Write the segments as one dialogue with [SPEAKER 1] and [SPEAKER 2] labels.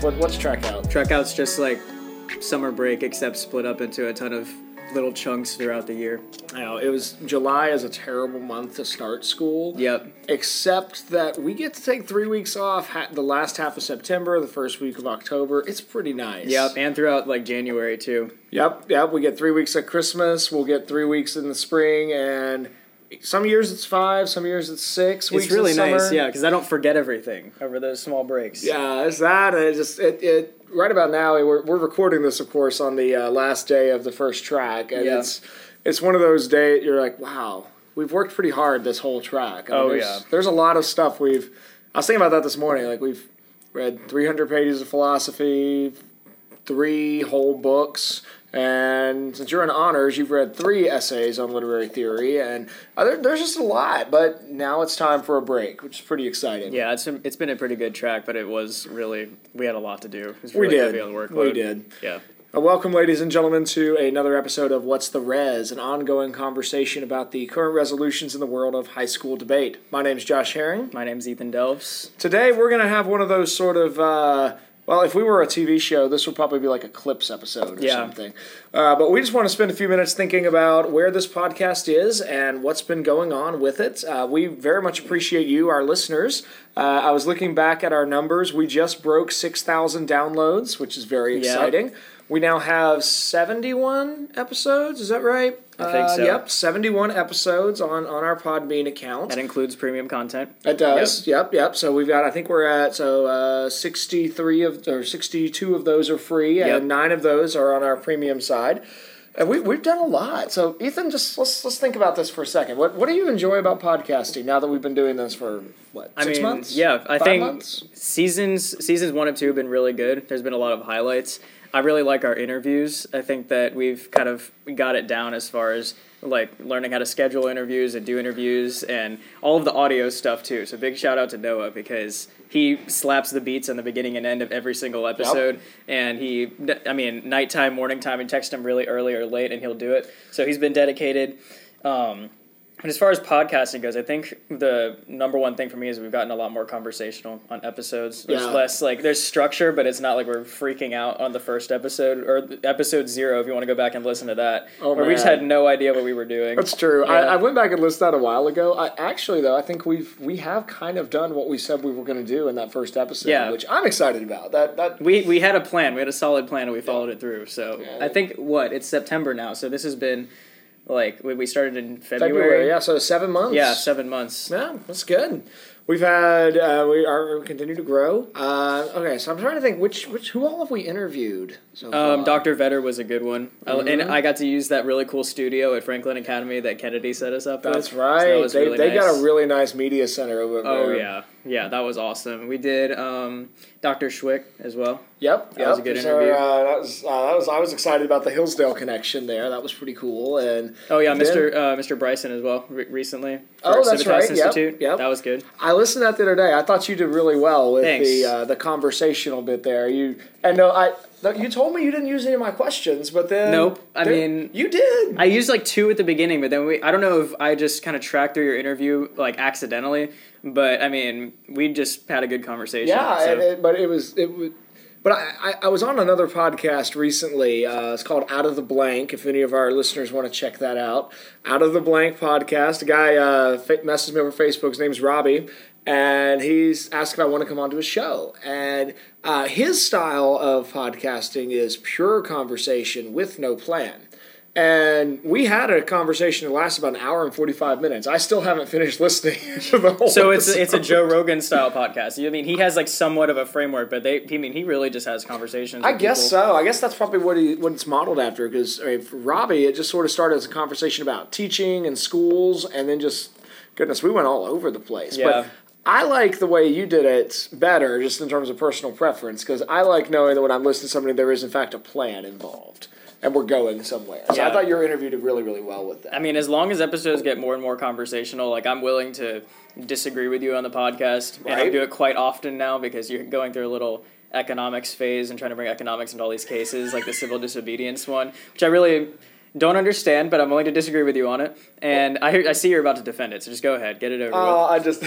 [SPEAKER 1] What, what's track out?
[SPEAKER 2] Track out's just like summer break, except split up into a ton of little chunks throughout the year.
[SPEAKER 1] You know, it was July is a terrible month to start school.
[SPEAKER 2] Yep.
[SPEAKER 1] Except that we get to take three weeks off. Ha- the last half of September, the first week of October. It's pretty nice.
[SPEAKER 2] Yep. And throughout like January too.
[SPEAKER 1] Yep. Yep. We get three weeks at Christmas. We'll get three weeks in the spring, and some years it's five. Some years it's six. weeks
[SPEAKER 2] It's really nice, yeah, because I don't forget everything over those small breaks.
[SPEAKER 1] Yeah, it's that. And it just it, it right about now we're, we're recording this, of course, on the uh, last day of the first track, and
[SPEAKER 2] Yeah.
[SPEAKER 1] it's it's one of those days you're like, wow, we've worked pretty hard this whole track. I mean,
[SPEAKER 2] Oh,
[SPEAKER 1] there's,
[SPEAKER 2] yeah.
[SPEAKER 1] there's a lot of stuff we've. I was thinking about that this morning. Like we've read 300 pages of philosophy, three whole books. And since you're in honors, you've read three essays on literary theory, and there, there's just a lot. But now it's time for a break, which is pretty exciting.
[SPEAKER 2] Yeah, it's it's been a pretty good track, but it was really we had a lot to do. Was
[SPEAKER 1] We did. We did.
[SPEAKER 2] Yeah.
[SPEAKER 1] Welcome, ladies and gentlemen, to another episode of What's the Res, an ongoing conversation about the current resolutions in the world of high school debate. My name's Josh Herring.
[SPEAKER 2] My name's Ethan Delves.
[SPEAKER 1] Today, we're going to have one of those sort of, uh, well, if we were a TV show, this would probably be like a clips episode or
[SPEAKER 2] Yeah.
[SPEAKER 1] something. Uh, but we just want to spend a few minutes thinking about where this podcast is and what's been going on with it. Uh, we very much appreciate you, our listeners. Uh, I was looking back at our numbers. We just broke 6,000 downloads, which is very
[SPEAKER 2] Yeah.
[SPEAKER 1] exciting. We now have 71 episodes, is that right?
[SPEAKER 2] I think
[SPEAKER 1] Uh,
[SPEAKER 2] so.
[SPEAKER 1] Yep, 71 episodes on, on our Podbean account.
[SPEAKER 2] That includes premium content.
[SPEAKER 1] It does. Yep. yep, So we've got. I think we're at so uh, sixty-three of or sixty-two of those are free,
[SPEAKER 2] Yep.
[SPEAKER 1] and nine of those are on our premium side. And we we've done a lot. So Ethan, just let's let's think about this for a second. What what do you enjoy about podcasting now that we've been doing this for what
[SPEAKER 2] I mean,
[SPEAKER 1] months?
[SPEAKER 2] yeah, I think
[SPEAKER 1] months?
[SPEAKER 2] seasons seasons one and two have been really good. There's been a lot of highlights. I really like our interviews. I think that we've kind of got it down as far as like learning how to schedule interviews and do interviews and all of the audio stuff too. So big shout out to Noah because he slaps the beats on the beginning and end of every single episode. And he, I mean, nighttime, morning time, and text him really early or late, and he'll do it. So he's been dedicated. Um, and as far as podcasting goes, I think the number one thing for me is we've gotten a lot more conversational on episodes. There's
[SPEAKER 1] Yeah.
[SPEAKER 2] less like there's structure, but it's not like we're freaking out on the first episode or episode zero. If you want to go back and listen to that,
[SPEAKER 1] Oh,
[SPEAKER 2] where we just had no idea what we were doing.
[SPEAKER 1] That's true.
[SPEAKER 2] Yeah.
[SPEAKER 1] I, I went back and listened that a while ago. I actually though I think we've we have kind of done what we said we were going to do in that first episode,
[SPEAKER 2] Yeah.
[SPEAKER 1] which I'm excited about. That that
[SPEAKER 2] we we had a plan. We had a solid plan, and we followed it through. So. I think what it's September now. So this has been like we we started in
[SPEAKER 1] February,
[SPEAKER 2] February.
[SPEAKER 1] yeah. So seven months.
[SPEAKER 2] Yeah, seven months.
[SPEAKER 1] Yeah, that's good. We've had uh, we are we continue to grow. Uh, okay, so I'm trying to think which which who all have we interviewed so far?
[SPEAKER 2] Um, Dr. Vedder was a good one, I- and. I got to use that really cool studio at Franklin Academy that Kennedy set us up. with.
[SPEAKER 1] That's
[SPEAKER 2] So
[SPEAKER 1] right.
[SPEAKER 2] that was
[SPEAKER 1] they
[SPEAKER 2] really
[SPEAKER 1] they got a really nice media center over there.
[SPEAKER 2] Oh yeah, yeah, that was awesome. We did um, Dr. Schwick as well.
[SPEAKER 1] Yep,
[SPEAKER 2] That
[SPEAKER 1] yep.
[SPEAKER 2] was a good interview.
[SPEAKER 1] Uh, that was uh, that was I was excited about the Hillsdale connection there. That was pretty cool. And
[SPEAKER 2] Oh yeah,
[SPEAKER 1] then-
[SPEAKER 2] Mr. Uh, Mr. Bryson as well re- recently.
[SPEAKER 1] Oh, that's
[SPEAKER 2] Civitas
[SPEAKER 1] right. Yep,
[SPEAKER 2] Institute.
[SPEAKER 1] yep.
[SPEAKER 2] That was good.
[SPEAKER 1] I listened to that the other day. I thought you did really well with
[SPEAKER 2] Thanks.
[SPEAKER 1] the uh, the conversational bit there. You and no, I you told me you didn't use any of my questions, but then
[SPEAKER 2] Nope. I mean-
[SPEAKER 1] you did.
[SPEAKER 2] I used like two at the beginning, but then we I don't know if I just kind of tracked through your interview like accidentally, but I mean we just had a good conversation.
[SPEAKER 1] Yeah,
[SPEAKER 2] so-
[SPEAKER 1] and it, but it was it was. But I, I, I was on another podcast recently. Uh, it's called Out of the Blank. If any of our listeners want to check that out, Out of the Blank podcast. A guy uh, messaged me over Facebook. His name's Robbie, and he's asked if I want to come onto his show. And uh, his style of podcasting is pure conversation with no plan. And we had a conversation that lasted about an hour and forty five minutes. I still haven't finished listening to the whole. Thing.
[SPEAKER 2] So it's it's a. Joe Rogan style podcast. I mean, he has like somewhat of a framework, but they I mean he really just has conversations.
[SPEAKER 1] I guess
[SPEAKER 2] people.
[SPEAKER 1] so. I guess that's probably what he what it's modeled after. Because I mean, for Robbie, it just sort of started as a conversation about teaching and schools, and then just goodness, we went all over the place.
[SPEAKER 2] Yeah.
[SPEAKER 1] But I like the way you did it better, just in terms of personal preference, because I like knowing that when I'm listening to somebody, there is in fact a plan involved, and we're going somewhere. So I thought your interview did really, really well with that.
[SPEAKER 2] I mean, as long as episodes get more and more conversational, like I'm willing to disagree with you on the podcast, and I do it quite often now because you're going through a little economics phase and trying to bring economics into all these cases, like the civil disobedience one, which I really Don't understand, but I'm willing to disagree with you on it. And I, I see you're about to defend it, so just go ahead, get it over
[SPEAKER 1] Oh,
[SPEAKER 2] with.
[SPEAKER 1] I just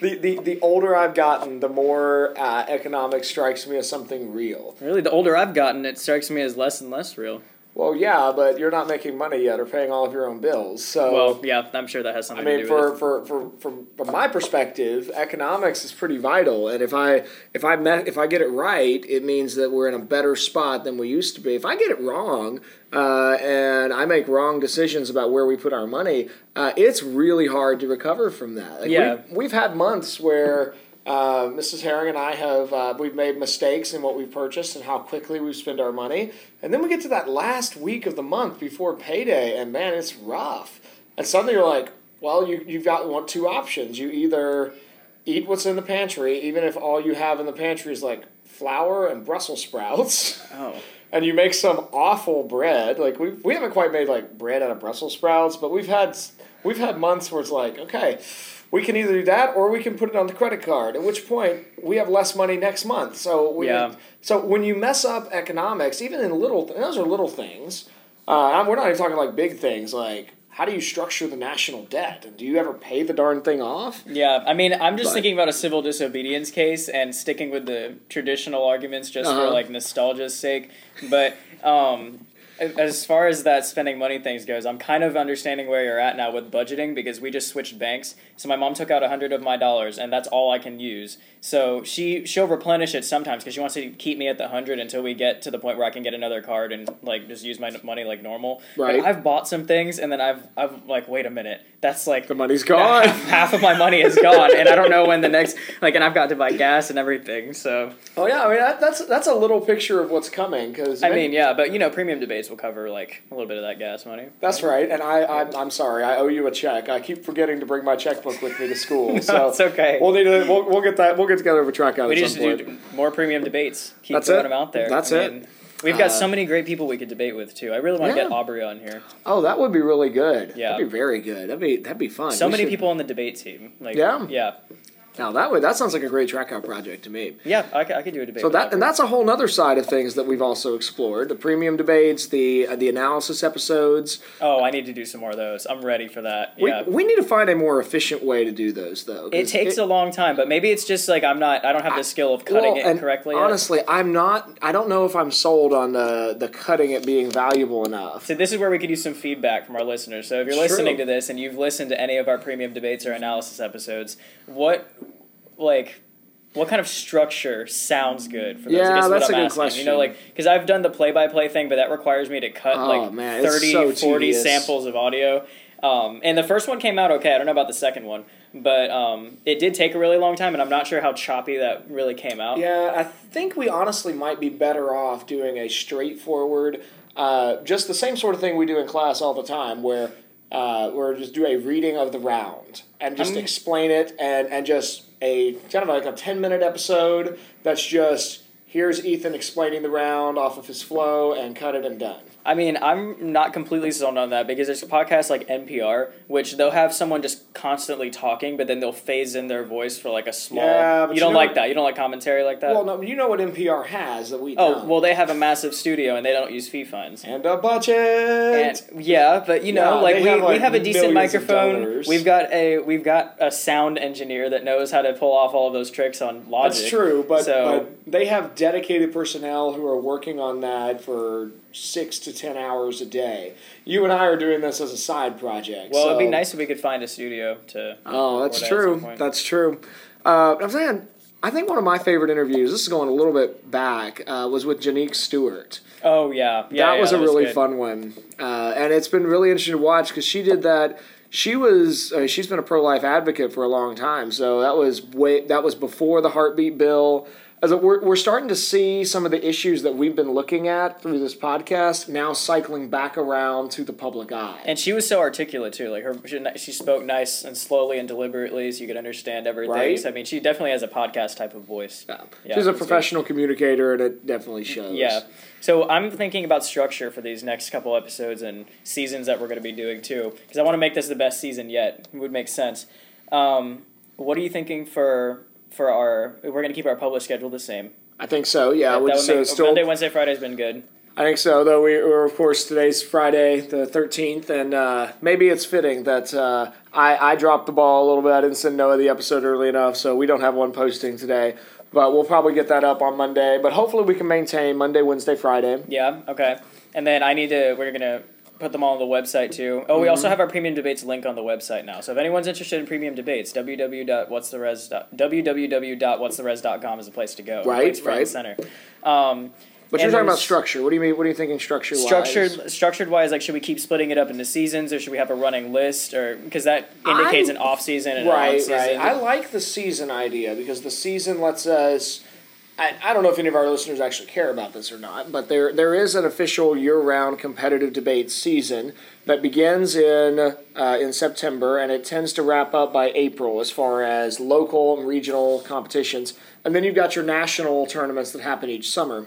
[SPEAKER 1] the, the the older I've gotten, the more uh, economics strikes me as something real.
[SPEAKER 2] Really, the older I've gotten, it strikes me as less and less real.
[SPEAKER 1] Well, yeah, but you're not making money yet or paying all of your own bills. So
[SPEAKER 2] Well, yeah, I'm sure that has
[SPEAKER 1] I
[SPEAKER 2] something to
[SPEAKER 1] mean,
[SPEAKER 2] do
[SPEAKER 1] for,
[SPEAKER 2] with it.
[SPEAKER 1] for, for, from, from my perspective, economics is pretty vital, and if I if I met, if I get it right, it means that we're in a better spot than we used to be. If I get it wrong, uh, and I make wrong decisions about where we put our money, uh, it's really hard to recover from that. Like,
[SPEAKER 2] Yeah.
[SPEAKER 1] we've, we've had months where. Uh, Mrs. Herring and I have uh, we've made mistakes in what we've purchased and how quickly we spend our money, and then we get to that last week of the month before payday, and man, it's rough. And suddenly you're like, well, you you've got one two options. You either eat what's in the pantry, even if all you have in the pantry is like flour and Brussels sprouts,
[SPEAKER 2] Oh.
[SPEAKER 1] and you make some awful bread. Like we we haven't quite made like bread out of Brussels sprouts, but we've had we've had months where it's like, okay, we can either do that or we can put it on the credit card. At which point we have less money next month. So we
[SPEAKER 2] Yeah.
[SPEAKER 1] so when you mess up economics, even in little those are little things. Uh, we're not even talking like big things like how do you structure the national debt and do you ever pay the darn thing off?
[SPEAKER 2] Yeah, I mean, I'm just
[SPEAKER 1] But-
[SPEAKER 2] thinking about a civil disobedience case and sticking with the traditional arguments just for
[SPEAKER 1] Uh-huh.
[SPEAKER 2] like nostalgia's sake. But um, as far as that spending money things goes, I'm kind of understanding where you're at now with budgeting because we just switched banks. So my mom took out a hundred of my dollars, and that's all I can use. So she she'll replenish it sometimes because she wants to keep me at the hundred until we get to the point where I can get another card and like just use my money like normal.
[SPEAKER 1] Right.
[SPEAKER 2] But I've bought some things, and then I've I've like wait a minute, that's like
[SPEAKER 1] The money's gone.
[SPEAKER 2] half, half of my money is gone, and I don't know when the next like, and I've got to buy gas and everything. So
[SPEAKER 1] Oh yeah, I mean that, that's that's a little picture of what's coming because
[SPEAKER 2] I mean, yeah, but you know, premium debates will cover like a little bit of that gas money.
[SPEAKER 1] That's right, and I I'm, I'm sorry, I owe you a check. I keep forgetting to bring my checkbook with me to school, so
[SPEAKER 2] it's okay.
[SPEAKER 1] We'll need to we'll, we'll get that we'll get together with track out
[SPEAKER 2] we
[SPEAKER 1] at
[SPEAKER 2] just
[SPEAKER 1] some
[SPEAKER 2] need to do more premium debates. Keep
[SPEAKER 1] That's
[SPEAKER 2] throwing
[SPEAKER 1] it.
[SPEAKER 2] them out there.
[SPEAKER 1] That's
[SPEAKER 2] I
[SPEAKER 1] it.
[SPEAKER 2] We've got
[SPEAKER 1] Uh,
[SPEAKER 2] so many great people we could debate with too. I really want to get Aubrey on here.
[SPEAKER 1] Oh, that would be really good.
[SPEAKER 2] Yeah.
[SPEAKER 1] that'd be very good. That'd be that'd be fun.
[SPEAKER 2] So
[SPEAKER 1] We
[SPEAKER 2] many
[SPEAKER 1] should-
[SPEAKER 2] people on the debate team. Like
[SPEAKER 1] Yeah?
[SPEAKER 2] yeah,
[SPEAKER 1] Now that way, that sounds like a great track out project to me.
[SPEAKER 2] yeah. I, I could do a debate.
[SPEAKER 1] So
[SPEAKER 2] with
[SPEAKER 1] that and that's a whole other side of things that we've also explored: the premium debates, the uh, the analysis episodes.
[SPEAKER 2] oh, I need to do some more of those. I'm ready for that.
[SPEAKER 1] We,
[SPEAKER 2] yeah.
[SPEAKER 1] we need to find a more efficient way to do those, though.
[SPEAKER 2] It takes a long time, but maybe it's just like I'm not. I don't have the skill of cutting
[SPEAKER 1] Well,
[SPEAKER 2] it correctly. yet.
[SPEAKER 1] Honestly, I'm not. I don't know if I'm sold on the the cutting it being valuable enough.
[SPEAKER 2] So this is where we could use some feedback from our listeners. So if you're listening to this and you've listened to any of our premium debates or analysis episodes, what like what kind of structure sounds good for those? I
[SPEAKER 1] Yeah,
[SPEAKER 2] guess is what
[SPEAKER 1] that's a
[SPEAKER 2] I'm
[SPEAKER 1] good
[SPEAKER 2] asking.
[SPEAKER 1] question.
[SPEAKER 2] You know, like because I've done the play-by-play thing, but that requires me to cut
[SPEAKER 1] Oh,
[SPEAKER 2] like
[SPEAKER 1] man, it's
[SPEAKER 2] 30,
[SPEAKER 1] so
[SPEAKER 2] 40
[SPEAKER 1] tedious.
[SPEAKER 2] samples of audio. Um, and the first one came out okay. I don't know about the second one, but um, it did take a really long time, and I'm not sure how choppy that really came out.
[SPEAKER 1] Yeah, I think we honestly might be better off doing a straightforward, uh, just the same sort of thing we do in class all the time, where uh, we're just do a reading of the round and just
[SPEAKER 2] I'm-
[SPEAKER 1] explain it, and and just a kind of like a ten minute episode that's just here's Ethan explaining the round off of his flow and cut it and done.
[SPEAKER 2] I mean, I'm not completely sold on that because there's a podcast like NPR, which they'll have someone just constantly talking, but then they'll phase in their voice for like a small.
[SPEAKER 1] Yeah, but
[SPEAKER 2] you don't
[SPEAKER 1] you know-
[SPEAKER 2] like that. You don't like commentary like that.
[SPEAKER 1] Well, no, you know what NPR has that we
[SPEAKER 2] oh,
[SPEAKER 1] don't.
[SPEAKER 2] well, they have a massive studio and they don't use fee funds.
[SPEAKER 1] and a budget.
[SPEAKER 2] And, yeah, but you know,
[SPEAKER 1] Yeah,
[SPEAKER 2] like we,
[SPEAKER 1] have,
[SPEAKER 2] we have a decent microphone. We've got a we've got a sound engineer that knows how to pull off all of those tricks on Logic.
[SPEAKER 1] That's true, but,
[SPEAKER 2] So-
[SPEAKER 1] but they have dedicated personnel who are working on that for six to ten hours a day. You and I are doing this as a side project.
[SPEAKER 2] Well, it'd be nice if we could find a studio to.
[SPEAKER 1] Oh, that's true. That's true. Uh, I'm saying, I think one of my favorite interviews. This is going a little bit back. Uh, was with Janique Stewart.
[SPEAKER 2] Oh yeah, yeah.
[SPEAKER 1] that
[SPEAKER 2] yeah,
[SPEAKER 1] was a really
[SPEAKER 2] good.
[SPEAKER 1] fun one, uh, and it's been really interesting to watch because she did that. She was I mean, she's been a pro life advocate for a long time, so that was way that was before the heartbeat bill. As a, we're we're starting to see some of the issues that we've been looking at through this podcast now cycling back around to the public eye.
[SPEAKER 2] And she was so articulate too. Like her, she, she spoke nice and slowly and deliberately, so you could understand everything.
[SPEAKER 1] Right.
[SPEAKER 2] So, I mean, she definitely has a podcast type of voice.
[SPEAKER 1] Yeah.
[SPEAKER 2] Yeah,
[SPEAKER 1] she's a
[SPEAKER 2] good.
[SPEAKER 1] professional communicator, and it definitely shows.
[SPEAKER 2] Yeah. So I'm thinking about structure for these next couple episodes and seasons that we're going to be doing too, because I want to make this the best season yet. It would make sense. Um, what are you thinking for for our? We're going to keep our publish schedule the same.
[SPEAKER 1] I think so. Yeah,
[SPEAKER 2] That
[SPEAKER 1] we're
[SPEAKER 2] would
[SPEAKER 1] just, uh,
[SPEAKER 2] make,
[SPEAKER 1] still
[SPEAKER 2] Monday, Wednesday, Friday's been good.
[SPEAKER 1] I think so. Though we, we're of course today's Friday the thirteenth, and uh, maybe it's fitting that uh, I I dropped the ball a little bit. I didn't send Noah the episode early enough, so we don't have one posting today. But we'll probably get that up on Monday. But hopefully we can maintain Monday, Wednesday, Friday.
[SPEAKER 2] Yeah. Okay. And then I need to. We're gonna put them all on the website too. Oh, we
[SPEAKER 1] Mm-hmm.
[SPEAKER 2] also have our premium debates link on the website now. So if anyone's interested in premium debates, www.what'stheres www.what'stheres.com is the place to go.
[SPEAKER 1] Right, right.
[SPEAKER 2] Center. Um,
[SPEAKER 1] But you're talking about structure. What do you mean? What are you thinking structure wise?
[SPEAKER 2] structured structured wise, like should we keep splitting it up into seasons or should we have a running list or because that indicates
[SPEAKER 1] I'm-
[SPEAKER 2] an off season and an on
[SPEAKER 1] Right,
[SPEAKER 2] season.
[SPEAKER 1] right. I like the season idea because the season lets us. I, I don't know if any of our listeners actually care about this or not, but there there is an official year-round competitive debate season that begins in uh, in September and it tends to wrap up by April as far as local and regional competitions, and then you've got your national tournaments that happen each summer.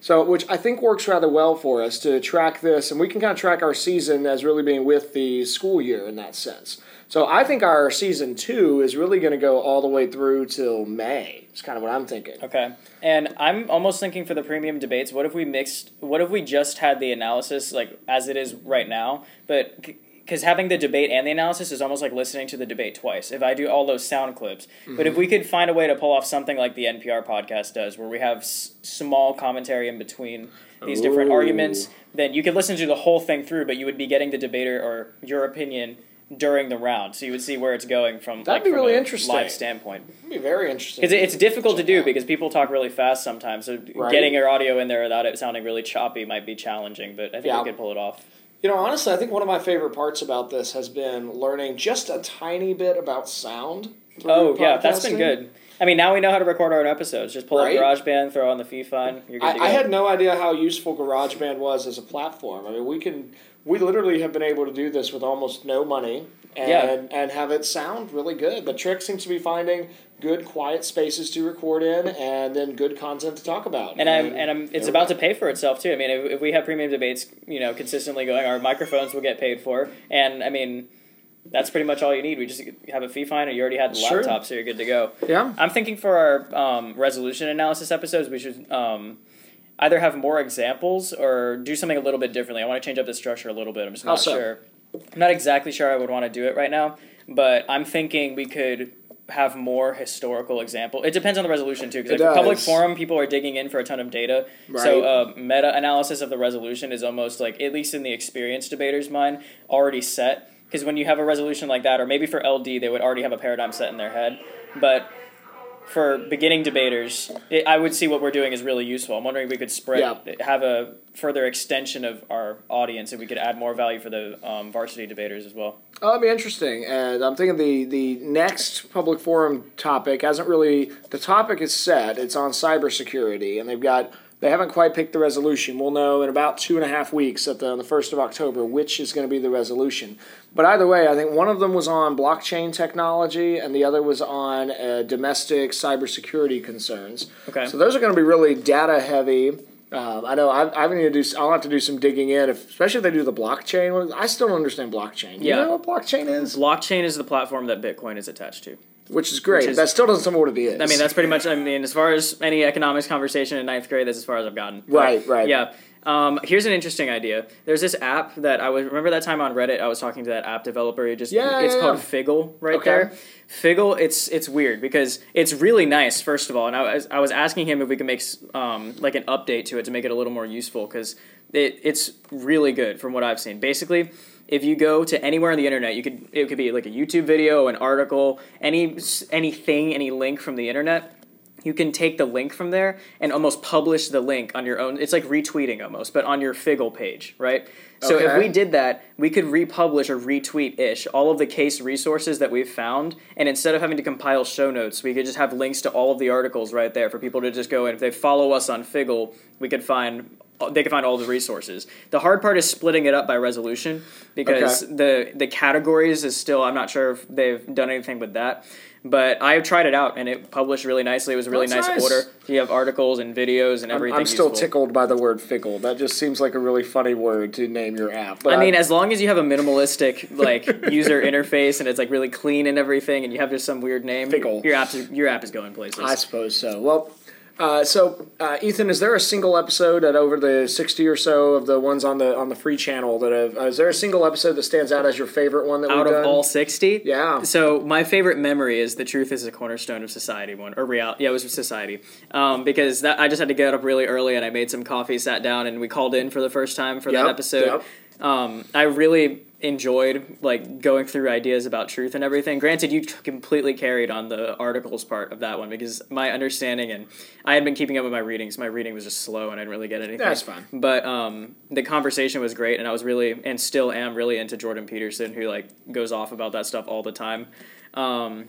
[SPEAKER 1] So, which I think works rather well for us to track this, and we can kind of track our season as really being with the school year in that sense. So, I think our season two is really going to go all the way through till May. It's kind of what I'm thinking.
[SPEAKER 2] Okay. And I'm almost thinking for the premium debates, what if we mixed, what if we just had the analysis like as it is right now, but because having the debate and the analysis is almost like listening to the debate twice. If I do all those sound clips, but if mm-hmm. we could find a way to pull off something like the NPR podcast does, where we have s- small commentary in between these different arguments, then you could listen to the whole thing through, but you would be getting the debater or your opinion during the round, so you would see where it's going from.
[SPEAKER 1] That'd
[SPEAKER 2] like,
[SPEAKER 1] be
[SPEAKER 2] from
[SPEAKER 1] really interesting.
[SPEAKER 2] Live standpoint.
[SPEAKER 1] It'd be very interesting.
[SPEAKER 2] Because it's difficult to do because people talk really fast sometimes. So
[SPEAKER 1] Right.
[SPEAKER 2] getting your audio in there without it sounding really choppy might be challenging, but I think
[SPEAKER 1] Yeah.
[SPEAKER 2] we could pull it off.
[SPEAKER 1] You know, honestly, I think one of my favorite parts about this has been learning just a tiny bit about sound.
[SPEAKER 2] Oh yeah, that's been good. I mean, now we know how to record our own episodes. Just pull
[SPEAKER 1] Right.
[SPEAKER 2] up GarageBand, throw on the FIFA, and you're good
[SPEAKER 1] I,
[SPEAKER 2] to go.
[SPEAKER 1] I had no idea how useful GarageBand was as a platform. I mean, we can we literally have been able to do this with almost no money and
[SPEAKER 2] Yeah.
[SPEAKER 1] and have it sound really good. The trick seems to be finding good quiet spaces to record in and then good content to talk about.
[SPEAKER 2] and I'm and I'm. It's about to pay for itself too. I mean, if, if we have premium debates, you know, consistently going, our microphones will get paid for, and I mean, that's pretty much all you need. We just have a Fifine, and you already had the
[SPEAKER 1] Sure.
[SPEAKER 2] laptop, so you're good to go.
[SPEAKER 1] Yeah.
[SPEAKER 2] I'm thinking for our um, resolution analysis episodes, we should um, either have more examples or do something a little bit differently. I want to change up the structure a little bit. I'm just not
[SPEAKER 1] so?
[SPEAKER 2] sure. I'm not exactly sure I would want to do it right now, but I'm thinking we could have more historical example. It depends on the resolution too, because like public forum, people are digging in for a ton of data.
[SPEAKER 1] Right.
[SPEAKER 2] So uh, meta analysis of the resolution is almost like, at least in the experienced debater's mind, already set. Because when you have a resolution like that, or maybe for LD, they would already have a paradigm set in their head. But for beginning debaters, it, I would see what we're doing is really useful. I'm wondering if we could spread,
[SPEAKER 1] Yeah.
[SPEAKER 2] have a further extension of our audience, and we could add more value for the um, varsity debaters as well.
[SPEAKER 1] Oh, that'd be interesting. And I'm thinking the the next public forum topic hasn't really the topic is set. It's on cybersecurity, and they've got they haven't quite picked the resolution. We'll know in about two and a half weeks at the on the first of October which is going to be the resolution. But either way, I think one of them was on blockchain technology, and the other was on uh, domestic cybersecurity concerns.
[SPEAKER 2] Okay.
[SPEAKER 1] So those are going to be really data heavy. Um, I know I, I need to do. I'll have to do some digging in, if, especially if they do the blockchain. I still don't understand blockchain. You
[SPEAKER 2] Yeah.
[SPEAKER 1] know what blockchain is?
[SPEAKER 2] Blockchain is the platform that Bitcoin is attached to.
[SPEAKER 1] Which is great.
[SPEAKER 2] Which is-
[SPEAKER 1] that still doesn't tell me what it is.
[SPEAKER 2] I mean, that's pretty much. I mean, as far as any economics conversation in ninth grade, that's as far as I've gotten. But,
[SPEAKER 1] Right, right.
[SPEAKER 2] Yeah. Um, here's an interesting idea. There's this app that I was remember that time on Reddit. I was talking to that app developer. It just
[SPEAKER 1] Yeah,
[SPEAKER 2] it's
[SPEAKER 1] yeah,
[SPEAKER 2] called
[SPEAKER 1] yeah.
[SPEAKER 2] Figgle right
[SPEAKER 1] Okay.
[SPEAKER 2] there. Figgle, it's it's weird because it's really nice. First of all, and I was I was asking him if we could make um, like an update to it to make it a little more useful because it it's really good from what I've seen. Basically, if you go to anywhere on the internet, you could it could be like a YouTube video, an article, any anything, any link from the internet you can take the link from there and almost publish the link on your own. It's like retweeting almost, but on your Figgle page, right? So if we did that, we could republish or retweet ish all of the case resources that we've found, and instead of having to compile show notes, we could just have links to all of the articles right there for people to just go and if they follow us on Figgle, we could find they can find all the resources. The hard part is splitting it up by resolution because the the categories is still I'm not sure if they've done anything with that. But I have tried it out and it published really nicely. It was a really nice,
[SPEAKER 1] nice.
[SPEAKER 2] order. You have articles and videos and
[SPEAKER 1] I'm,
[SPEAKER 2] everything.
[SPEAKER 1] I'm still
[SPEAKER 2] useful.
[SPEAKER 1] tickled by the word fickle. That just seems like a really funny word to name your app. But
[SPEAKER 2] I mean, as long as you have a minimalistic like user interface and it's like really clean and everything, and you have just some weird name,
[SPEAKER 1] Fickle.
[SPEAKER 2] your app your app is going places.
[SPEAKER 1] I suppose so. Well, Uh, so, uh, Ethan, is there a single episode at over the sixty or so of the ones on the on the free channel that have? Uh, is there a single episode that stands out as your favorite one that
[SPEAKER 2] Out
[SPEAKER 1] we've got.
[SPEAKER 2] Out of
[SPEAKER 1] done?
[SPEAKER 2] all sixty,
[SPEAKER 1] Yeah.
[SPEAKER 2] So my favorite memory is the truth is a cornerstone of society one or real. Yeah, it was society. Um, because that I just had to get up really early and I made some coffee, sat down, and we called in for the first time for
[SPEAKER 1] Yep,
[SPEAKER 2] that episode.
[SPEAKER 1] yep.
[SPEAKER 2] Um, I really enjoyed like going through ideas about truth and everything. Granted, you completely carried on the articles part of that one because my understanding and I had been keeping up with my readings. My reading was just slow and I didn't really get anything.
[SPEAKER 1] That's fine.
[SPEAKER 2] But um, the conversation was great, and I was really and still am really into Jordan Peterson, who like goes off about that stuff all the time. Um,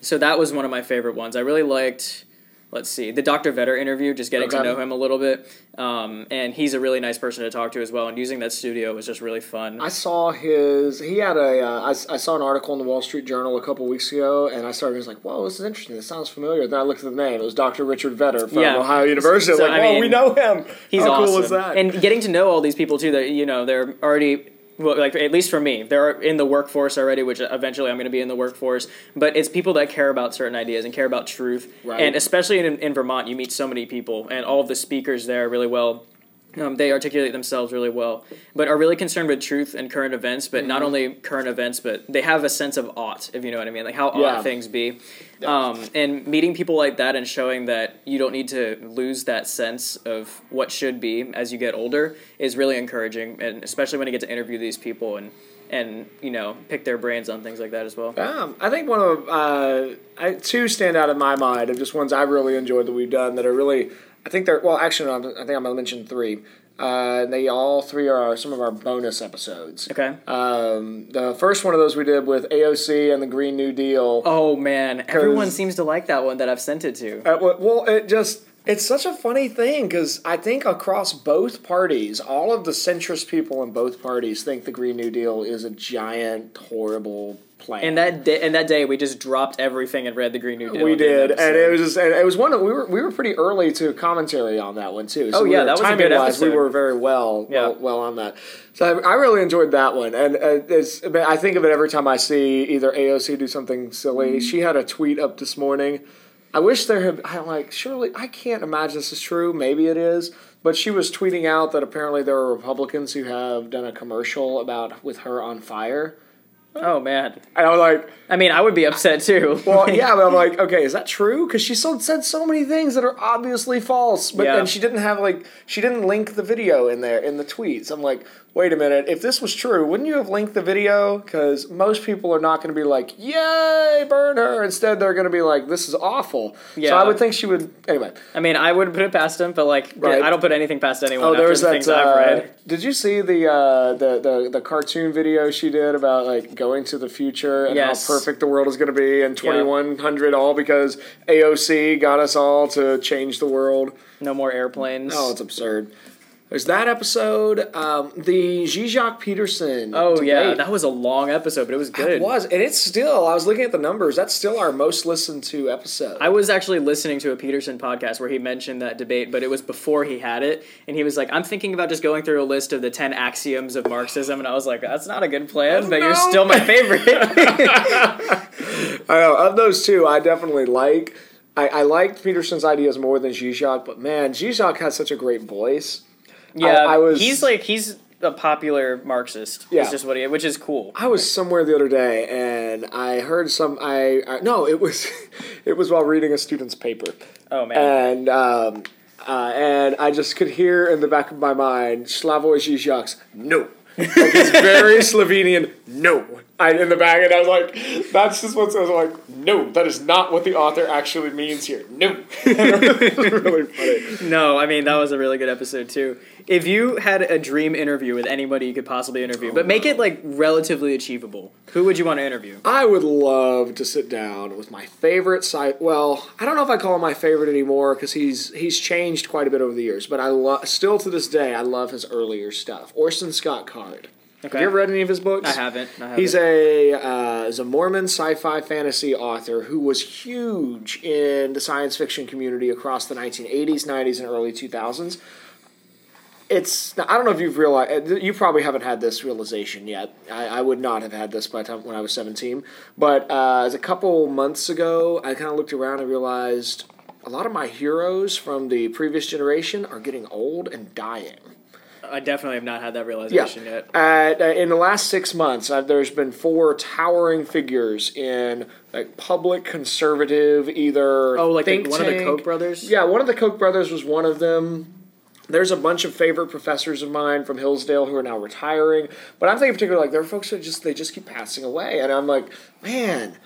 [SPEAKER 2] so that was one of my favorite ones. I really liked. Let's see the Dr. Vedder interview, just getting to know him a little bit, um, and he's a really nice person to talk to as well. And using that studio was just really fun.
[SPEAKER 1] I saw his. He had a. Uh, I, I saw an article in the Wall Street Journal a couple weeks ago, and I started. I was like, "Whoa, this is interesting. This sounds familiar." Then I looked at the name. It was Dr. Richard Vedder from
[SPEAKER 2] Yeah.
[SPEAKER 1] Ohio University.
[SPEAKER 2] So,
[SPEAKER 1] like,
[SPEAKER 2] I
[SPEAKER 1] "Whoa,
[SPEAKER 2] mean,
[SPEAKER 1] we know him."
[SPEAKER 2] He's
[SPEAKER 1] How
[SPEAKER 2] awesome.
[SPEAKER 1] cool is that?
[SPEAKER 2] And getting to know all these people too that you know they're already well, like at least for me, they're in the workforce already, which eventually I'm going to be in the workforce. But it's people that care about certain ideas and care about truth,
[SPEAKER 1] Right.
[SPEAKER 2] and especially in, in Vermont, you meet so many people, and all of the speakers there are really well. Um, they articulate themselves really well, but are really concerned with truth and current events. But
[SPEAKER 1] Mm-hmm.
[SPEAKER 2] not only current events, but they have a sense of ought, if you know what I mean, like how
[SPEAKER 1] Yeah.
[SPEAKER 2] ought things be. Um, and meeting people like that and showing that you don't need to lose that sense of what should be as you get older is really encouraging, and especially when you get to interview these people and and you know pick their brains on things like that as well.
[SPEAKER 1] Um, I think one of uh, I, two stand out in my mind of just ones I really enjoyed that we've done that are really. I think they're well. Actually, no, I'm- think I'm gonna mention three. Uh, they all three are some of our bonus episodes.
[SPEAKER 2] Okay.
[SPEAKER 1] Um, the first one of those we did with AOC and the Green New Deal.
[SPEAKER 2] Oh man, everyone seems to like that one that I've sent it to.
[SPEAKER 1] Uh, well- well, it just it's such a funny thing because I think across both parties, all of the centrist people in both parties think the Green New Deal is a giant, horrible plan.
[SPEAKER 2] And that day, and that day, we just dropped everything and read the Green New Deal.
[SPEAKER 1] we
[SPEAKER 2] did
[SPEAKER 1] and it was just, and it was one of, we were we were pretty early to commentary on that one too. So
[SPEAKER 2] Oh,
[SPEAKER 1] we
[SPEAKER 2] yeah,
[SPEAKER 1] were,
[SPEAKER 2] that was a good
[SPEAKER 1] timing-wise, We were very well,
[SPEAKER 2] Yeah.
[SPEAKER 1] well, well on that. So I, I really enjoyed that one, and uh, it's, I think of it every time I see either AOC do something silly.
[SPEAKER 2] Mm-hmm.
[SPEAKER 1] She had a tweet up this morning. I wish there had. I'm like, surely I can't imagine this is true. Maybe it is. But she was tweeting out that apparently there are Republicans who have done a commercial about with her on fire.
[SPEAKER 2] Oh, oh man,
[SPEAKER 1] And I was like,
[SPEAKER 2] I mean, I would be upset too.
[SPEAKER 1] well, yeah, but I'm like, okay, is that true? Because she so, said so many things that are obviously false, but
[SPEAKER 2] Yeah.
[SPEAKER 1] and she didn't have like she didn't link the video in there in the tweets. I'm like, wait a minute, if this was true, wouldn't you have linked the video? Because most people are not going to be like, yay, burn her. Instead, they're going to be like, this is awful. So
[SPEAKER 2] Yeah.
[SPEAKER 1] I would think she would. Anyway,
[SPEAKER 2] I mean, I wouldn't put it past him, but like,
[SPEAKER 1] Right.
[SPEAKER 2] I don't put anything past anyone.
[SPEAKER 1] oh, there was that. Uh,
[SPEAKER 2] read.
[SPEAKER 1] did you see the, uh, the the the cartoon video she did about like going to the future and
[SPEAKER 2] Yes.
[SPEAKER 1] how perfect the world is going to be in 2100 all because AOC got us all to change the world?
[SPEAKER 2] No more airplanes.
[SPEAKER 1] Oh, it's absurd. There's that episode. Um, the Zizek Peterson.
[SPEAKER 2] Oh yeah, that was a long episode, but it was good.
[SPEAKER 1] It was, and it's still. I was looking at the numbers. That's still our most listened to episode.
[SPEAKER 2] I was actually listening to a Peterson podcast where he mentioned that debate, but it was before he had it, and he was like, "I'm thinking about just going through a list of the ten axioms of Marxism," and I was like, "That's not a good plan, but you're still my favorite."
[SPEAKER 1] I know of those two. I definitely like. I, I liked Peterson's ideas more than Zizek, but man, Zizek has such a great voice.
[SPEAKER 2] Yeah,
[SPEAKER 1] I, I was.
[SPEAKER 2] he's like he's a popular Marxist.
[SPEAKER 1] Yeah.
[SPEAKER 2] is just what he, which is cool.
[SPEAKER 1] I was somewhere the other day and I heard some. I, I no, it was, it was while reading a student's paper.
[SPEAKER 2] Oh man,
[SPEAKER 1] and um, uh, and I just could hear in the back of my mind Slavoj Žižek's no. Like it's very Slovenian no. I in the bag, and I was like, that's just what I was like, no, that is not what the author actually means here. No. really funny.
[SPEAKER 2] no, I mean that was a really good episode too. If you had a dream interview with anybody you could possibly interview, oh, but make it like relatively achievable, who would you want to interview?
[SPEAKER 1] I would love to sit down with my favorite site. Well, I don't know if I call him my favorite anymore because he's he's changed quite a bit over the years. But I lo- still to this day I love his earlier stuff. Orson Scott Card.
[SPEAKER 2] Okay.
[SPEAKER 1] Have you ever read any of his books?
[SPEAKER 2] I haven't. I haven't.
[SPEAKER 1] He's a uh, is a Mormon sci-fi fantasy author who was huge in the science fiction community across the 1980s, 90s, and early 2000s. It's I don't know if you've realized you probably haven't had this realization yet. I, I would not have had this by the time when I was 17. But uh, as a couple months ago, I kind of looked around and realized a lot of my heroes from the previous generation are getting old and dying.
[SPEAKER 2] I definitely have not had that realization yet.
[SPEAKER 1] Uh, in the last six months, uh, there's been four towering figures in like public conservative, either
[SPEAKER 2] Oh, like the, one of the Koch brothers.
[SPEAKER 1] Yeah, one of the Koch brothers was one of them. There's a bunch of favorite professors of mine from Hillsdale who are now retiring, but I'm thinking particularly like there are folks that just they just keep passing away, and I'm like, man.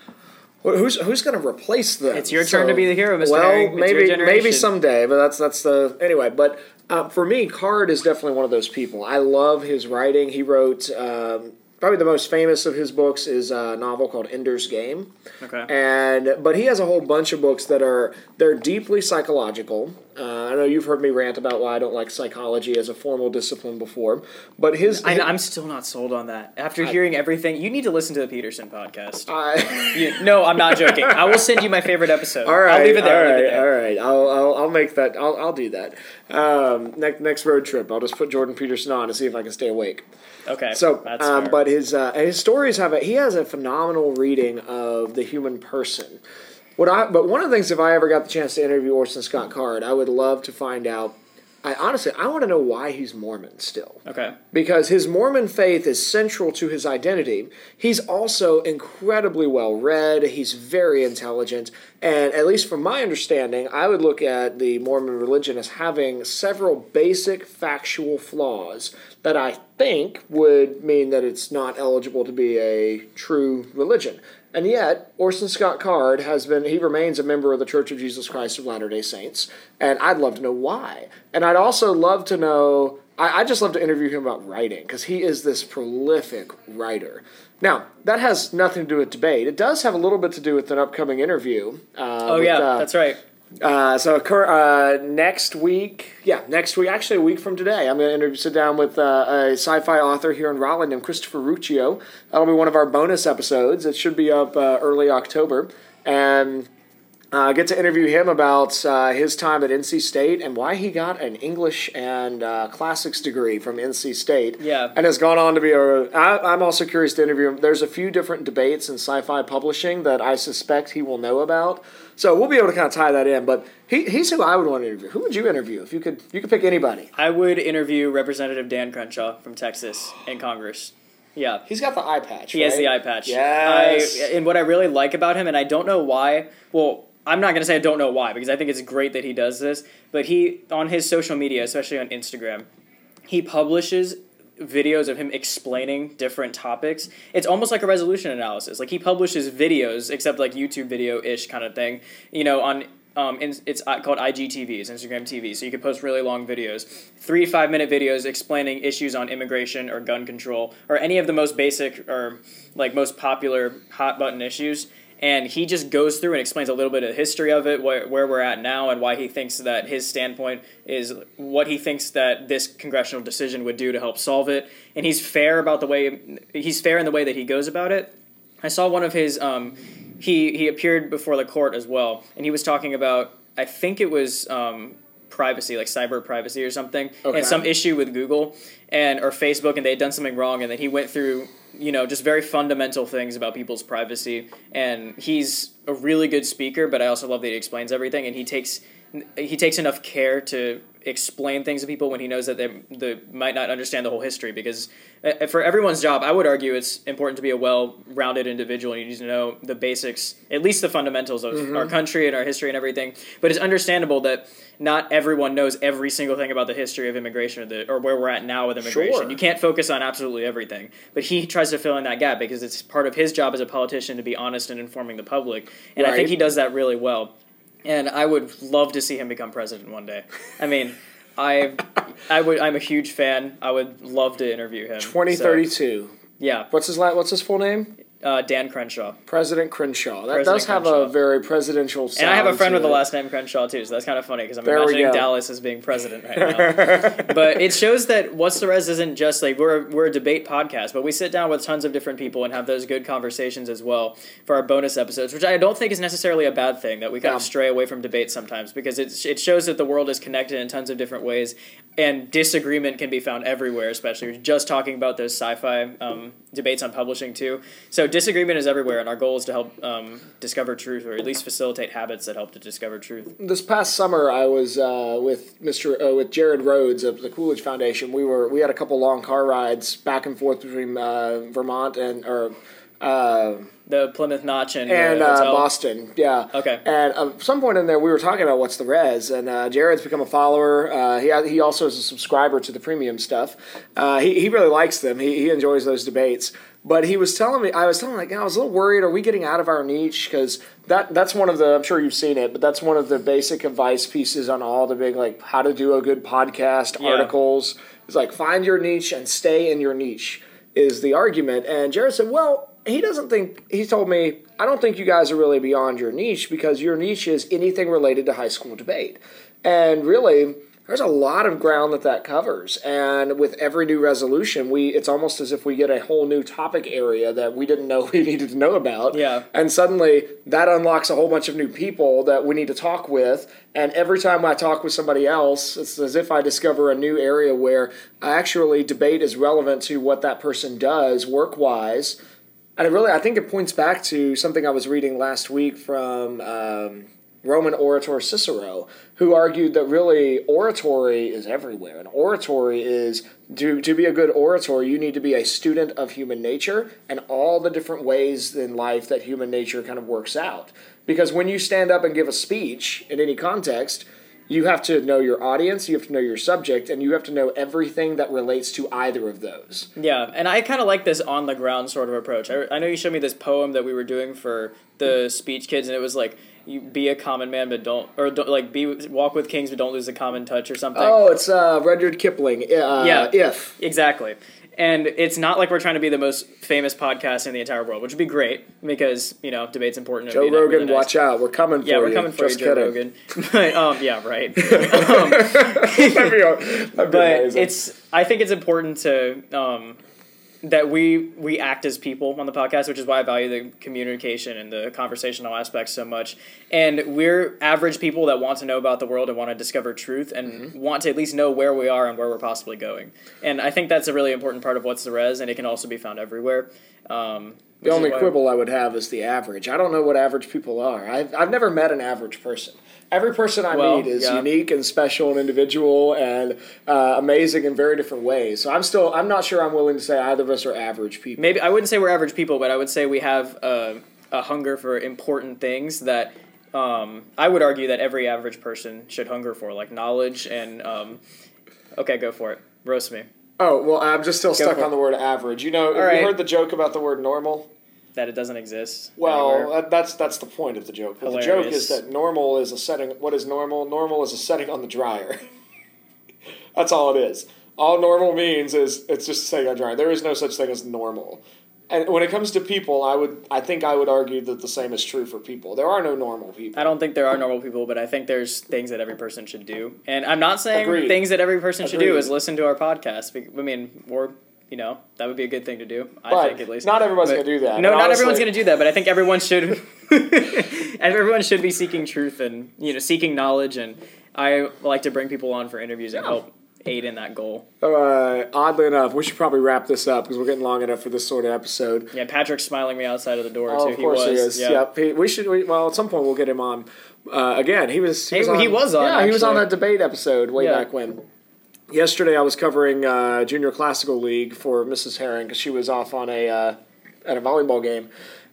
[SPEAKER 1] Wh- Who's who's going to replace them?
[SPEAKER 2] It's your turn to be the hero, Mr.
[SPEAKER 1] Well,
[SPEAKER 2] Herring.
[SPEAKER 1] Maybe maybe someday, but that's that's the anyway. But uh, for me, Card is definitely one of those people. I love his writing. He wrote um, probably the most famous of his books is a novel called Ender's Game.
[SPEAKER 2] Okay.
[SPEAKER 1] And but he has a whole bunch of books that are they're deeply psychological. Uh, I know you've heard me rant about why I don't like psychology as a formal discipline before, but his
[SPEAKER 2] I, I'm still not sold on that. After hearing everything, you need to listen to the Peterson podcast.
[SPEAKER 1] I-
[SPEAKER 2] You, no, I'm not joking. I will send you my favorite episode.
[SPEAKER 1] All right,
[SPEAKER 2] I'll leave it there.
[SPEAKER 1] All right,
[SPEAKER 2] it
[SPEAKER 1] all
[SPEAKER 2] there.
[SPEAKER 1] right. I'll, I'll, I'll make that. I'll, I'll do that. Um, next next road trip, I'll just put Jordan Peterson on to see if I can stay awake.
[SPEAKER 2] Okay.
[SPEAKER 1] So,
[SPEAKER 2] that's
[SPEAKER 1] um, but his uh, his stories have a he has a phenomenal reading of the human person. What I but one of the things if I ever got the chance to interview Orson Scott Card, I would love to find out. I honestly I want to know why he's Mormon still
[SPEAKER 2] okay.
[SPEAKER 1] because his Mormon faith is central to his identity. He's also incredibly well read, he's very intelligent, and at least from my understanding, I would look at the Mormon religion as having several basic factual flaws that I think would mean that it's not eligible to be a true religion. And yet, Orson Scott Card has been, he remains a member of the Church of Jesus Christ of Latter day Saints. And I'd love to know why. And I'd also love to know, I, I'd just love to interview him about writing, because he is this prolific writer. Now, that has nothing to do with debate. It does have a little bit to do with an upcoming interview. Uh,
[SPEAKER 2] Oh
[SPEAKER 1] with,
[SPEAKER 2] yeah,
[SPEAKER 1] uh,
[SPEAKER 2] that's right.
[SPEAKER 1] Uh, so uh, next week, yeah, next week, actually a week from today, I'm going to interview, sit down with uh, a sci-fi author here in Raleigh named Christopher Ruocchio. That'll be one of our bonus episodes. It should be up uh, early October, and uh, get to interview him about uh, his time at NC State and why he got an English and uh, classics degree from NC State.
[SPEAKER 2] Yeah.
[SPEAKER 1] and has gone on to be a. I, I'm also curious to interview him. There's a few different debates in sci-fi publishing that I suspect he will know about. So we'll be able to kind of tie that in. But he, he's who I would want to interview. Who would you interview if you could? You could pick anybody.
[SPEAKER 2] I would interview Representative Dan Crenshaw from Texas in Congress. Yeah.
[SPEAKER 1] He's got the eye patch.
[SPEAKER 2] He has the eye patch.
[SPEAKER 1] Yes.
[SPEAKER 2] I, and what I really like about him, and I don't know why. Well, I'm not gonna say I don't know why because I think it's great that he does this. But he on his social media, especially on Instagram, he publishes videos of him explaining different topics. It's almost like a resolution analysis. Like he publishes videos, except like YouTube video ish kind of thing. You know, on um, it's uh, called IGTV, it's Instagram TV. So you can post really long videos, three five minute videos explaining issues on immigration or gun control or any of the most basic or like most popular hot button issues. And he just goes through and explains a little bit of the history of it, where, where we're at now, and why he thinks that his standpoint is what he thinks that this congressional decision would do to help solve it. And he's fair about the way he's fair in the way that he goes about it. I saw one of his. Um, he he appeared before the court as well, and he was talking about. I think it was um, privacy, like cyber privacy or something,
[SPEAKER 1] Okay.
[SPEAKER 2] and some issue with Google and or Facebook, and they had done something wrong, and then he went through you know just very fundamental things about people's privacy, and he's a really good speaker, but I also love that he explains everything, and he takes he takes enough care to explain things to people when he knows that they, they might not understand the whole history because uh, for everyone's job i would argue it's important to be a well-rounded individual and you need to know the basics at least the fundamentals of
[SPEAKER 1] Mm-hmm.
[SPEAKER 2] our country and our history and everything. But it's understandable that not everyone knows every single thing about the history of immigration or, the, or where we're at now with immigration.
[SPEAKER 1] Sure.
[SPEAKER 2] you can't focus on absolutely everything. But he tries to fill in that gap because it's part of his job as a politician to be honest and informing the public. And i think he does that really well and I would love to see him become president one day. I mean, I, I would. I'm a huge fan. I would love to interview him. So,
[SPEAKER 1] 2032.
[SPEAKER 2] yeah,
[SPEAKER 1] What's his la- What's his full name?
[SPEAKER 2] Uh, Dan Crenshaw.
[SPEAKER 1] President Crenshaw. That
[SPEAKER 2] President
[SPEAKER 1] does have a very presidential.
[SPEAKER 2] And I have a friend with the last name Crenshaw too, so that's kind of funny because I'm
[SPEAKER 1] There
[SPEAKER 2] imagining. Dallas as being president right now. but it shows that What's the Res isn't just like we're we're a debate podcast, but we sit down with tons of different people and have those good conversations as well for our bonus episodes, which I don't think is necessarily a bad thing that we kind of stray away from debate sometimes because it it shows that the world is connected in tons of different ways and disagreement can be found everywhere. Especially we're just talking about those sci-fi um, debates on publishing too. So So disagreement is everywhere, and our goal is to help um, discover truth, or at least facilitate habits that help to discover truth.
[SPEAKER 1] This past summer, I was uh, with Mr. Uh, with Jared Rhoads of the Coolidge Foundation. We were we had a couple long car rides back and forth between uh, Vermont and or. Uh,
[SPEAKER 2] The Plymouth Notch and,
[SPEAKER 1] and
[SPEAKER 2] uh,
[SPEAKER 1] uh. Boston. Yeah.
[SPEAKER 2] Okay.
[SPEAKER 1] And at some point in there, we were talking about what's the res, and uh, Jared's become a follower. Uh, he he also is a subscriber to the premium stuff. Uh, he he really likes them. He he enjoys those debates. But he was telling me, I was telling him, like, I was a little worried. Are we getting out of our niche? Because that that's one of the. I'm sure you've seen it, but that's one of the basic advice pieces on all the big like how to do a good podcast
[SPEAKER 2] Yeah.
[SPEAKER 1] articles. It's like find your niche and stay in your niche is the argument. And Jared said, well, he doesn't think, he told me, I don't think you guys are really beyond your niche because your niche is anything related to high school debate. And really, there's a lot of ground that that covers. And with every new resolution, we it's almost as if we get a whole new topic area that we didn't know we needed to know about.
[SPEAKER 2] Yeah.
[SPEAKER 1] And suddenly that unlocks a whole bunch of new people that we need to talk with. And every time I talk with somebody else, it's as if I discover a new area where actually debate is relevant to what that person does work wise. And it really, I think it points back to something I was reading last week from um, Roman orator Cicero, who argued that really oratory is everywhere. And oratory is to, to be a good orator, you need to be a student of human nature and all the different ways in life that human nature kind of works out. Because when you stand up and give a speech in any context, you have to know your audience, you have to know your subject, and you have to know everything that relates to either of those.
[SPEAKER 2] Yeah, and I kind of like this on the ground sort of approach. I, I know you showed me this poem that we were doing for the speech kids, and it was like, "You be a common man, but don't," or don't, like, "Be walk with kings, but don't lose the common touch," or something.
[SPEAKER 1] Oh, it's uh, Rudyard Kipling. Uh,
[SPEAKER 2] Yeah.
[SPEAKER 1] If.
[SPEAKER 2] Exactly. And it's not like we're trying to be the most famous podcast in the entire world, which would be great because you know debate's important.
[SPEAKER 1] Joe Rogan, watch out. We're coming for
[SPEAKER 2] Yeah,
[SPEAKER 1] you.
[SPEAKER 2] we're coming for
[SPEAKER 1] Just
[SPEAKER 2] you, Joe
[SPEAKER 1] kidding.
[SPEAKER 2] Rogan. But um, yeah, right. um,
[SPEAKER 1] That'd be, that'd be
[SPEAKER 2] but
[SPEAKER 1] amazing.
[SPEAKER 2] it's I think it's important to um, that we we act as people on the podcast, which is why I value the communication and the conversational aspects so much. And we're average people that want to know about the world and want to discover truth and
[SPEAKER 1] Mm-hmm.
[SPEAKER 2] want to at least know where we are and where we're possibly going. And I think that's a really important part of what's the res, and it can also be found everywhere. Um,
[SPEAKER 1] the only quibble I would have is the average. I don't know what average people are. I've, I've never met an average person. Every person I
[SPEAKER 2] Well,
[SPEAKER 1] meet is
[SPEAKER 2] yeah.
[SPEAKER 1] unique and special and individual and uh, amazing in very different ways. So I'm still I'm not sure I'm willing to say either of us are average people.
[SPEAKER 2] maybe I wouldn't say we're average people, but I would say we have a, a hunger for important things that um, I would argue that every average person should hunger for, like knowledge and. Um, okay, go for it. Roast me.
[SPEAKER 1] Oh well, I'm just still stuck
[SPEAKER 2] for it.
[SPEAKER 1] on the word average. You know, have
[SPEAKER 2] right.
[SPEAKER 1] you heard the joke about the word normal?
[SPEAKER 2] That it doesn't exist.
[SPEAKER 1] Well, that, uh, that's that's the point of the joke. The joke is that normal is a setting. What is normal? Normal is a setting on the dryer. that's all it is. All normal means is it's just a setting on the dryer. There is no such thing as normal. And when it comes to people, I would I think I would argue that the same is true for people. There are no normal people.
[SPEAKER 2] I don't think there are normal people, but I think there's things that every person should do. And I'm not saying
[SPEAKER 1] Agreed.
[SPEAKER 2] things that every person should do is listen to our podcast. I mean, or you know, that would be a good thing to do. I
[SPEAKER 1] But
[SPEAKER 2] think at least.
[SPEAKER 1] not everyone's
[SPEAKER 2] But-
[SPEAKER 1] gonna do that.
[SPEAKER 2] No, not everyone's going to do that, but I think everyone should. everyone should be seeking truth and you know seeking knowledge, and I like to bring people on for interviews and help aid in that goal.
[SPEAKER 1] Uh, oddly enough, we should probably wrap this up because we're getting long enough for this sort of episode.
[SPEAKER 2] Yeah, Patrick's smiling me outside of the door
[SPEAKER 1] Oh,
[SPEAKER 2] too.
[SPEAKER 1] of course he,
[SPEAKER 2] was.
[SPEAKER 1] is.
[SPEAKER 2] Yeah.
[SPEAKER 1] Yep. He, we should. We, well, at some point we'll get him on. Uh, again, he was. He,
[SPEAKER 2] He-
[SPEAKER 1] was on,
[SPEAKER 2] he was on,
[SPEAKER 1] Yeah, he was on that debate episode way
[SPEAKER 2] Yeah.
[SPEAKER 1] back when. Yesterday, I was covering uh, junior classical league for Mrs. Herring because she was off on a uh, at a volleyball game,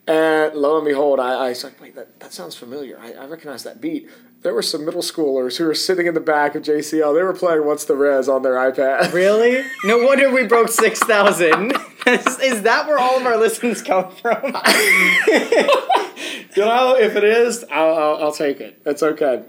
[SPEAKER 1] and lo and behold, I, I was like, "Wait, that, that sounds familiar. I, I recognize that beat." There were some middle schoolers who were sitting in the back of JCL. They were playing "What's the Res" on their iPad.
[SPEAKER 2] Really? No wonder we broke six thousand. is, is that where all of our listens come from?
[SPEAKER 1] You know, if it is, I'll, I'll, I'll take it. It's okay.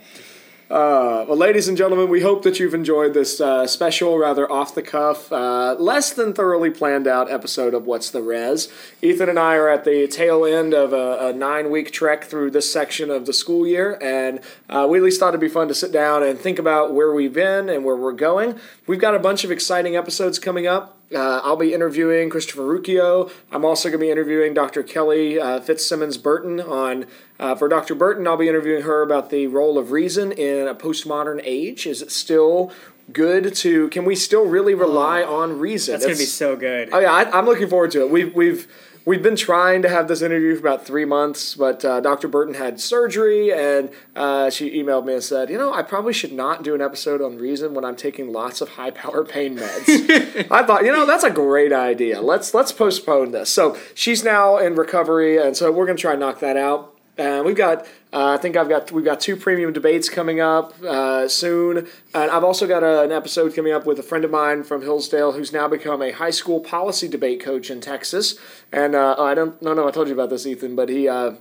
[SPEAKER 1] Uh, well, ladies and gentlemen, we hope that you've enjoyed this uh, special, rather off the cuff, uh, less than thoroughly planned out episode of What's the Res. Ethan and I are at the tail end of a, a nine week trek through this section of the school year, and uh, we at least thought it'd be fun to sit down and think about where we've been and where we're going. We've got a bunch of exciting episodes coming up. Uh, I'll be interviewing Christopher Ruocchio. I'm also going to be interviewing Dr. Kelly uh, Fitzsimmons Burton on. Uh, for Dr. Burton, I'll be interviewing her about the role of reason in a postmodern age. Is it still good to? Can we still really rely on reason?
[SPEAKER 2] That's gonna be so good.
[SPEAKER 1] Oh yeah, I, I'm looking forward to it. We've we've we've been trying to have this interview for about three months, but uh, Dr. Burton had surgery, and uh, she emailed me and said, "You know, I probably should not do an episode on Reason when I'm taking lots of high power pain meds." I thought, you know, that's a great idea. Let's let's postpone this. So she's now in recovery, and so we're gonna try and knock that out. Uh, we've got, uh, I think I've got, we've got two premium debates coming up uh, soon, and I've also got a, an episode coming up with a friend of mine from Hillsdale who's now become a high school policy debate coach in Texas. And uh, I don't, no, no, I told you about this, Ethan, but he, uh,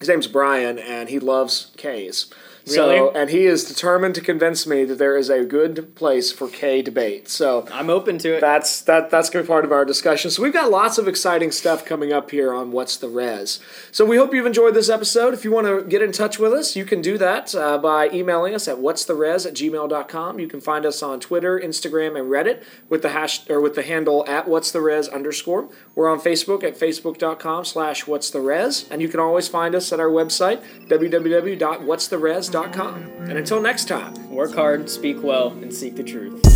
[SPEAKER 1] his name's Brian, and he loves K's. So,
[SPEAKER 2] Really?
[SPEAKER 1] and he is determined to convince me that there is a good place for K debate. So,
[SPEAKER 2] I'm open to it.
[SPEAKER 1] that's that that's gonna be part of our discussion. So we've got lots of exciting stuff coming up here on What's the Res. So we hope you've enjoyed this episode. If you want to get in touch with us, you can do that uh, by emailing us at what's the res at gmail.com. You can find us on Twitter, Instagram, and Reddit with the hash or with the handle at what's the res underscore. We're on Facebook at facebook.com slash what's the res, and you can always find us at our website And until next time.
[SPEAKER 2] Work hard, speak well, and seek the truth.